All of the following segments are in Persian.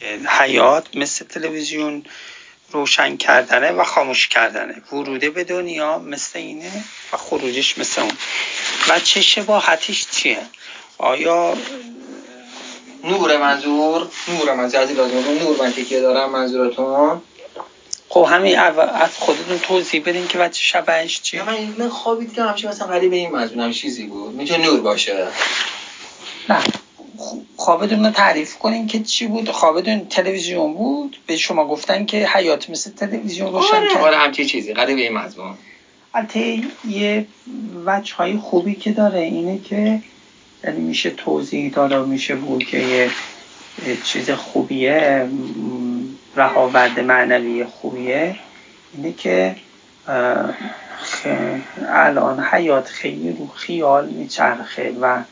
که حیات مثل تلویزیون روشن کردنه و خاموش کردنه. وروده به دنیا مثل اینه و خروجش مثل اون. و چه شباهتش چیه؟ آیا نور منظور نور منظور از نور من تکیه دارم منظورتون؟ خب همین از خودتون توضیح بدین که بچه شبهش چیه. من من خوابی دیدم همیشه مثلا قریب این مضمون چیزی بود. می‌تونه نور باشه. نه. خوابتون رو تعریف کنین که چی بود. خوابتون تلویزیون بود. به شما گفتن که حیات مثل تلویزیون روشن آره. آره همچی چیزی. قریب این مضمون البته یه وجه های خوبی که داره اینه که یعنی میشه توضیح داد و میشه بود که یه چیز خوبیه رهاورد معنوی خوبیه. اینه که الان حیات خیلی رو خیال میچرخه و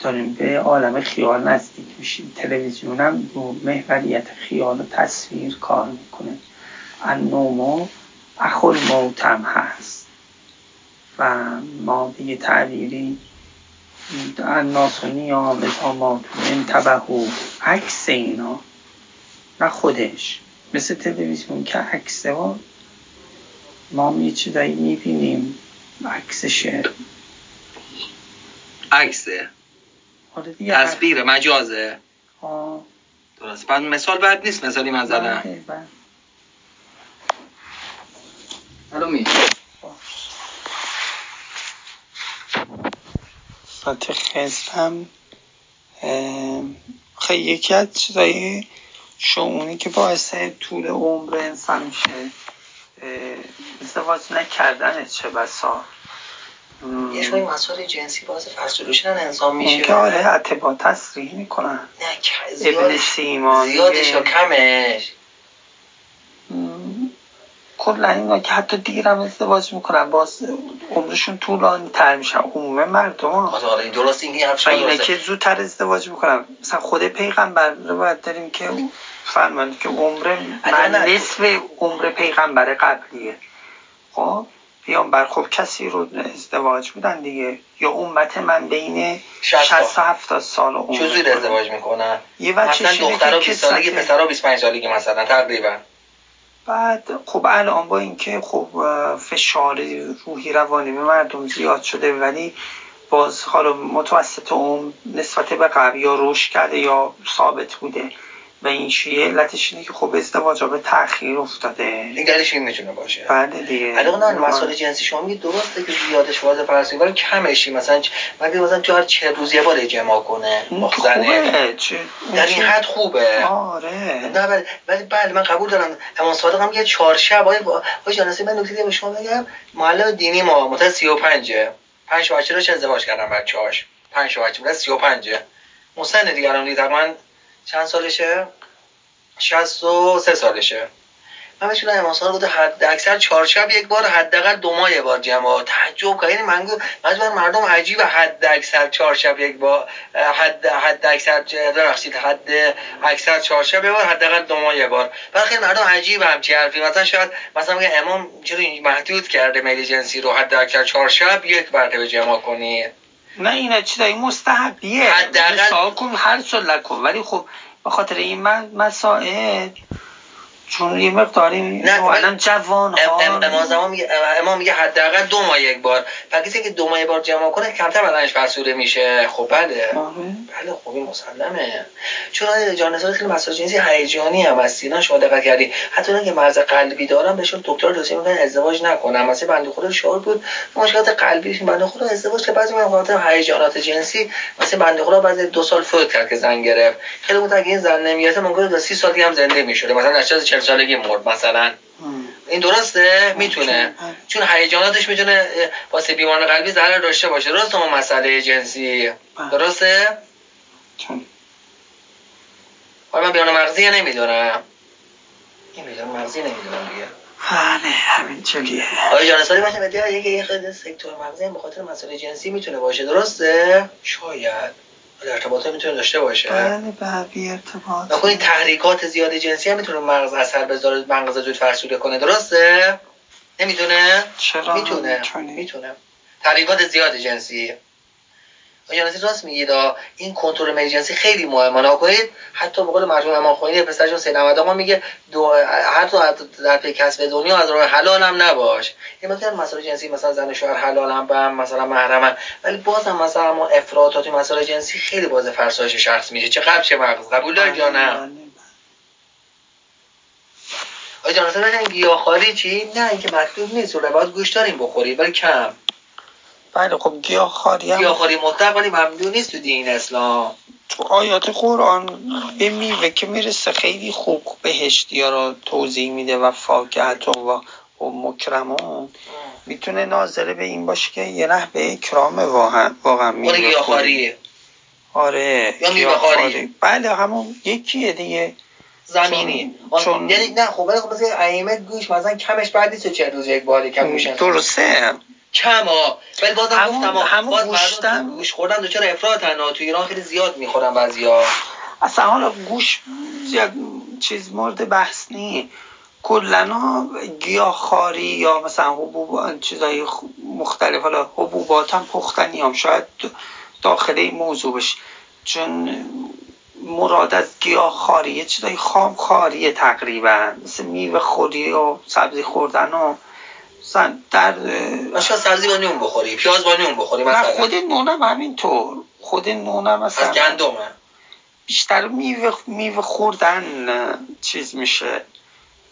داریم به عالم خیال نزدیک میشیم. تلویزیون هم رو محوریت خیال و تصویر کار می‌کنه. النومو اخل موتم هست. و ما دیگه تعبیری الناس و نیام ازامات انتبهو عکس اینا. نه خودش. مثل تلویزیون که عکسه ها ما یه چیزایی می‌بینیم. عکسشه عکسه آره دیگه تصویر مجازه. آه. درست. بعد مثال بعد نیست مثالی من زدم. بله، بله. الو می. صفت خزم خیلی یکی از چیزایی شعونی که باعث طول عمر انسان میشه ازدواج نکردن چه بسا. یه شوی مسائل جنسی باعث فرسولوشن انسان این که میشه آره حتی با تصریح می‌کنن. نه که ابن سیما زیادش و کمش. کلا اینا که حتی دیرم ازدواج می‌کنن باز عمرشون طولانی تر میشن عموم مردم ها. آره درست این حرف درسته. که زودتر ازدواج می‌کنن. مثلا خود پیغمبر رو باید داریم که فرمانده که عمر من. نصف عمر پیغمبر قبلیه. خب؟ پیامبر خب کسی رو ازدواج بودن دیگه. یا امت من بین 60 60 تا 70 سال عمر داره. ازدواج می‌کنن؟ یه مثلا دخترها که 20 سالگی پسرها 25 سالگی مثلا تقریبا. بعد خب الان با اینکه خب فشار روحی روانی به مردم زیاد شده ولی باز حالا متوسط اون نسبت به قبل یا رشد کرده یا ثابت بوده. و این شیعه علتش اینه که خب ازدواج به تاخیر افتاده. این دلیلش این می‌تونه باشه. بعد دیگه. الان نه مسائل جنسی شما میگید درسته که زیادش واضح فرض ولی کمشی مثلا مگه مثلا تو هر چه روز یه بار اجماع کنه اون با زنه. خوبه چه در این حد خوبه. آره. نه ولی ولی بله من قبول دارم. امام صادق هم یه چهار شب آقای آقای جانسی من نکته به شما بگم. معلم دینی ما متأسس 35 5 تا بچه رو چه ازدواج کردن بچه‌هاش. 5 تا بچه بود 35 مسن دیگه الان تقریبا چند سالشه؟ 63 سالشه. من بهشون امام صادق بوده حد اکثر چهار شب یک بار حداقل دو ماه یه بار جمع تعجب کنید یعنی من گفت من مردم عجیب حد اکثر چهار شب یک بار حد حد اکثر ببخشید. حد اکثر چهار شب یه بار حداقل دو ماه یه بار. بعد خیلی مردم عجیب همچی حرفی. مثلا شاید مثلا میگه امام چرا محدود کرده میل جنسی رو حد اکثر چهار شب یک مرتبه جمع کنی؟ نه این چیزای مستحبیه. حداقل- کن هر سال نکن. ولی خب به خاطر این من- مسائل چون یه مقداری این الان جوان امام ام امام میگه امام میگه حداقل دو ماه یک بار. پس کسی که دو ماه یک بار جمع کنه کمتر بدنش فرسوده میشه. خب بله. بله خوبی مسلمه. چون جانسازی خیلی مساج جنسی هیجانی هم هست. اینا شما دقت کردی. حتی اون که مرض قلبی دارم بهشون دکتر توصیه میگه ازدواج نکنم مثلا بنده خدا شعور بود. مشکلات قلبی بنده خدا ازدواج که بعضی موقعات هیجانات جنسی. مثلا بنده خدا بعد دو سال فوت کرد که زن گرفت. خیلی بود اگه این زن نمی‌گرفت ممکن تا 30 سال هم زنده می‌شد مثلا 80 چهل سالگی مرد مثلا. این درسته؟ می‌تونه. چون هیجاناتش می‌تونه واسه بیمار قلبی ضرر داشته باشه. درسته اون مسئله جنسی؟ بله. درسته؟ حالا من بیان مغزی نمی‌دونم؟ این بیان مغزی نمی‌دونم دیگه. آره همین چلیه آیا جانساری باشه بدیه یکی یه خیلی سکتور مغزی به خاطر مسئله جنسی می‌تونه باشه. درسته؟ شاید. ارتباط می‌تونه داشته باشه. بله بله ارتباط نکنی تحریکات زیاد جنسی هم می‌تونه مغز اثر بذاره مغز زود فرسوده کنه. درسته؟ نمی‌تونه؟ چرا می‌تونه. می‌تونه. تحریکات زیاد جنسی. آجانسی راست میگید؟ این کنترل امرجنسی خیلی مهمه. کنید حتی به قول مرحوم امام خمینی پسرشون سید احمد آقا میگه دو حتی در پی کسب دنیا از راه حلال هم نباش. این مثلا مسائل جنسی مثلا زن شوهر حلال هم بم مثلا محرمن ولی باز هم مثلا ما افراطات مسائل جنسی خیلی باز فرسایش شخص میشه. چه قبل چه مغز؟ قبول داری یا نه. آیا جان مثلا گیاهخواری چی؟ نه اینکه مکتوب نیست. و باید گوش داریم بخوری ولی کم. بله خب گیاهخواری هم گیاهخواری مطلق ولی ممنوع نیست تو دین اسلام. تو آیات قرآن به میوه که می‌رسه خیلی خوب بهشتی ها رو توضیح میده و فاکهت و, و مکرمون. می‌تونه ناظره به این باشه که یه ره به اکرام واقعا واقعا میوه آره یا میوه بله همون یکیه دیگه. زمینی. چون... یعنی نه خب ولی خب مثلا ائمه گوش مثلا کمش بعد چه روز یک باری کم درسته. کم ها ولی بازم همون گفتم همون گوشتن گوش خوردن چرا افراط تو ایران خیلی زیاد می‌خورن بعضیا. اصلا حالا گوش زیاد چیز مورد بحث نی کلنا گیاهخواری یا مثلا حبوب چیزای مختلف. حالا حبوبات هم پختنی هم. شاید داخل این موضوع بشه. چون مراد از گیاه خاری یه چیزای خام خاریه تقریبا. مثل میوه خوری و سبزی خوردن و در مثلا سبزی با نون بخوری پیاز با نون بخوری مثلا. خود نونم همینطور. خود نونم مثلا از گندمه. بیشتر میوه میوه خوردن چیز میشه.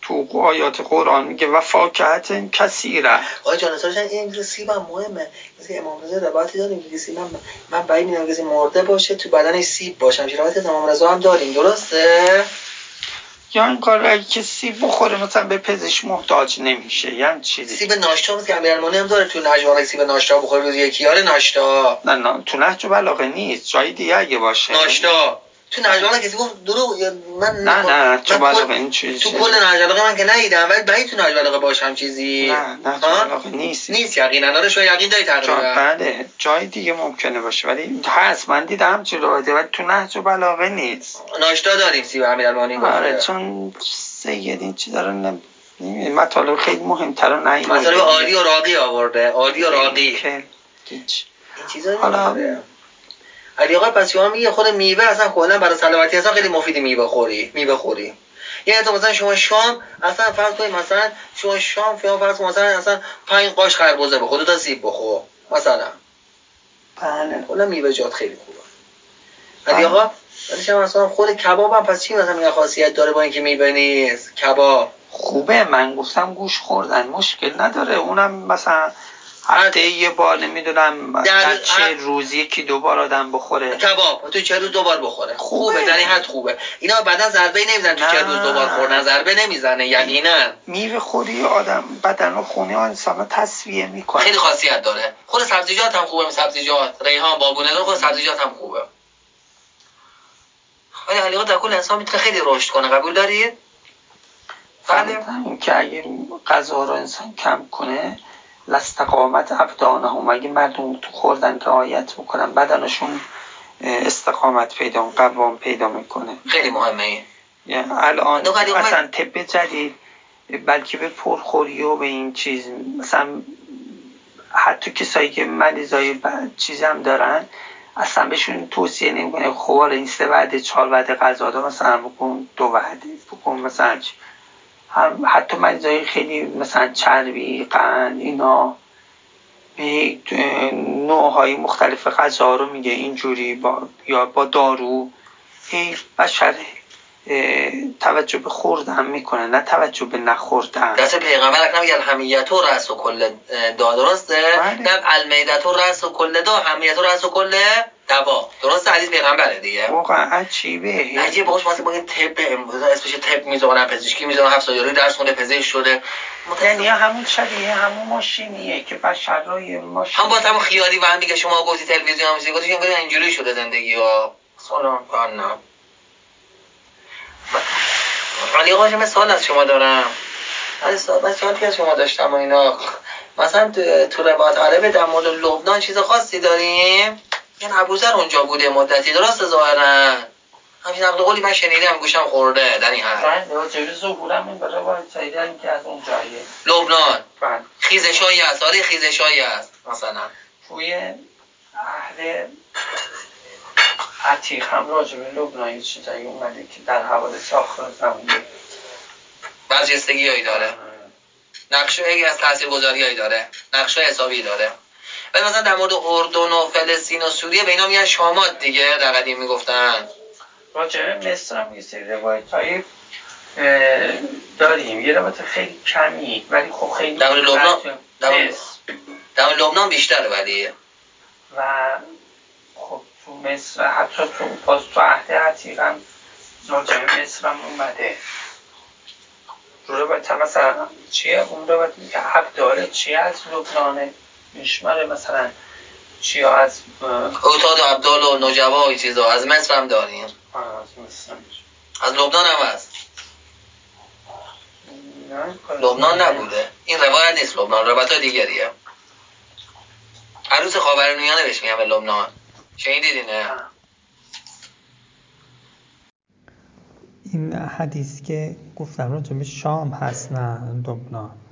تو آیات قرآن میگه و فاکهت کثیره آقای جان این سیب هم مهمه. مثل امام رضا روایتی داریم که سیب من من بعید می‌دونم کسی مرده باشه تو بدنش سیب باشه. همین روایت امام رضا هم داریم. درسته؟ یا این کار اگه که سیب بخوره مثلا به پزشک محتاج نمیشه. یعنی چیزی. سیب ناشتا مثل که امیرالمومنین هم داره تو نجوان سیب ناشتا بخوره روز یکی یاره ناشتا. نه نه تو نهج بلاغه نیست. جای دیگه اگه باشه. ناشتا. تو نجوان کسی گفت درو من نه نه تو بلاغه این چیزی. تو کل نجوان من که ندیدم ولی بعید تو نجوان باشم چیزی. نه نه تو نیست. نیست یقینا داره شو یقین داری تقریبا. بله جای دیگه ممکنه باشه ولی هست من دیدم چه ولی تو نهج بلاغه نیست. ناشتا داریم سی امیرالمومنین گفته آره چون سید این چی داره نمی‌دونم. مطالب خیلی مهمتر و نیومده مطالب عالی و راقی آورده عالی و راقی. چیزا حالا علی آقا پس شما میگه خود میوه اصلا کلا برای سلامتی اصلا خیلی مفید میوه خوری میوه خوری. یعنی تو مثلا شما شام اصلا فرض کنید مثلا شما شام شما فرض مثلا اصلا 5 قاش خربزه بخور دو تا سیب بخور مثلا. بله. کلا میوه جات خیلی خوبه. علی آقا ولی شما مثلا خود کباب هم پس چی مثلا میگه؟ خاصیت داره با اینکه میوه نیست. کباب. خوبه من گفتم گوش خوردن مشکل نداره. اونم مثلا هفته یه بار نمی‌دونم در چه روز یکی دو بار آدم بخوره. کباب. تو چه روز دو بار بخوره؟ خوبه, خوبه. در این حد خوبه. اینا بعدا ضربه نمی‌زنن. تو چه روز دو بار خوردن؟ ضربه نمی‌زنه یعنی نه میوه خوری آدم بدن و خونه انسان تصویه می‌کنه. خیلی خاصیت داره. خود سبزیجات هم خوبه سبزیجات. ریحان بابونه خود سبزیجات هم خوبه. ولی علیقا در کل انسان می‌تونه خیلی رشد کنه؟ قبول دارید بله. که اگه غذا رو انسان کم کنه لستقامت ابدانهم. اگه مردم تو خوردن آیت بکنن بدنشون استقامت پیدا قوام پیدا می‌کنه. خیلی مهمه یعنی الان اصلا طب جدید بلکه به پرخوری و به این چیز مثلا حتی کسایی که مریضای چیز هم دارن اصلا بهشون توصیه نمی‌کنه خب این سه وعده چهار وعده غذا مثلا بکن دو وعده بکن مثلا حتی مریضای خیلی مثلا چربی قند اینا به نوعهای مختلف غذا رو میگه اینجوری با یا با دارو. بشر توجه به خوردن می‌کنه نه توجه به نخوردن. دست پیغمبر اکرم میگه همیت و رأس و کل دا درسته؟ نه المیدت و رأس و کل دا همیت و رأس و کل دوا. درست حدیث پیغمبره دیگه. واقعا عجیبه. عجیبه. باش واسه ما طب امروز اسمش طب می‌ذارن پزشکی می‌ذارن هفت سالی درس خونده پزشک شده. یعنی همون شبیه همون ماشینیه که بشر روی ماشین. هم با همون خیالی و هم دیگه شما گفتی تلویزیون هم گفتی که اینجوری شده زندگی ها. سلام نه علی آقا من سوال از شما دارم. من سوالی از شما داشتم و اینا. مثلا تو روایت عربه در مورد لبنان چیز خاصی داریم؟ این ابوذر اونجا بوده مدتی درست ظاهرا؟ همین نقل قولی من شنیدم گوشم خورده در این برای باید سایدن که از اون جایه لبنان. بله. خیزشایی هست آره خیزشایی هست مثلا. توی اهل عتیق هم راجع به لبنان یه چیزایی اومده که در حوادث آخر زمان برجستگی هایی داره. نقشه ای از تاثیرگذاری هایی داره نقشه حسابی داره. ولی مثلا در مورد اردن و فلسطین و سوریه به اینا میگن شامات دیگه در قدیم می‌گفتن. راجع به مصر هم یه سری روایت های داریم. یه روایت خیلی کمی ولی خب خیلی در لبنان در لبنان بیشتره ولی و خب تو مصر حتی تو باز تو عهد عتیق هم راجع به مصر هم اومده. رو روایت مثلا چیه؟ اون روایت که حق داره چیه از لبنان میشماره مثلا چیا از اوتاد و عبدال و نجوا و چیزا. از مصر هم داریم. از مصر از لبنان هم هست. لبنان نبوده. این روایت نیست لبنان. روایت های دیگریه. عروس خاورمیانه بهش میگم به لبنان. شنیدید نه این حدیث که گفتم راجع به شام هست نه لبنان.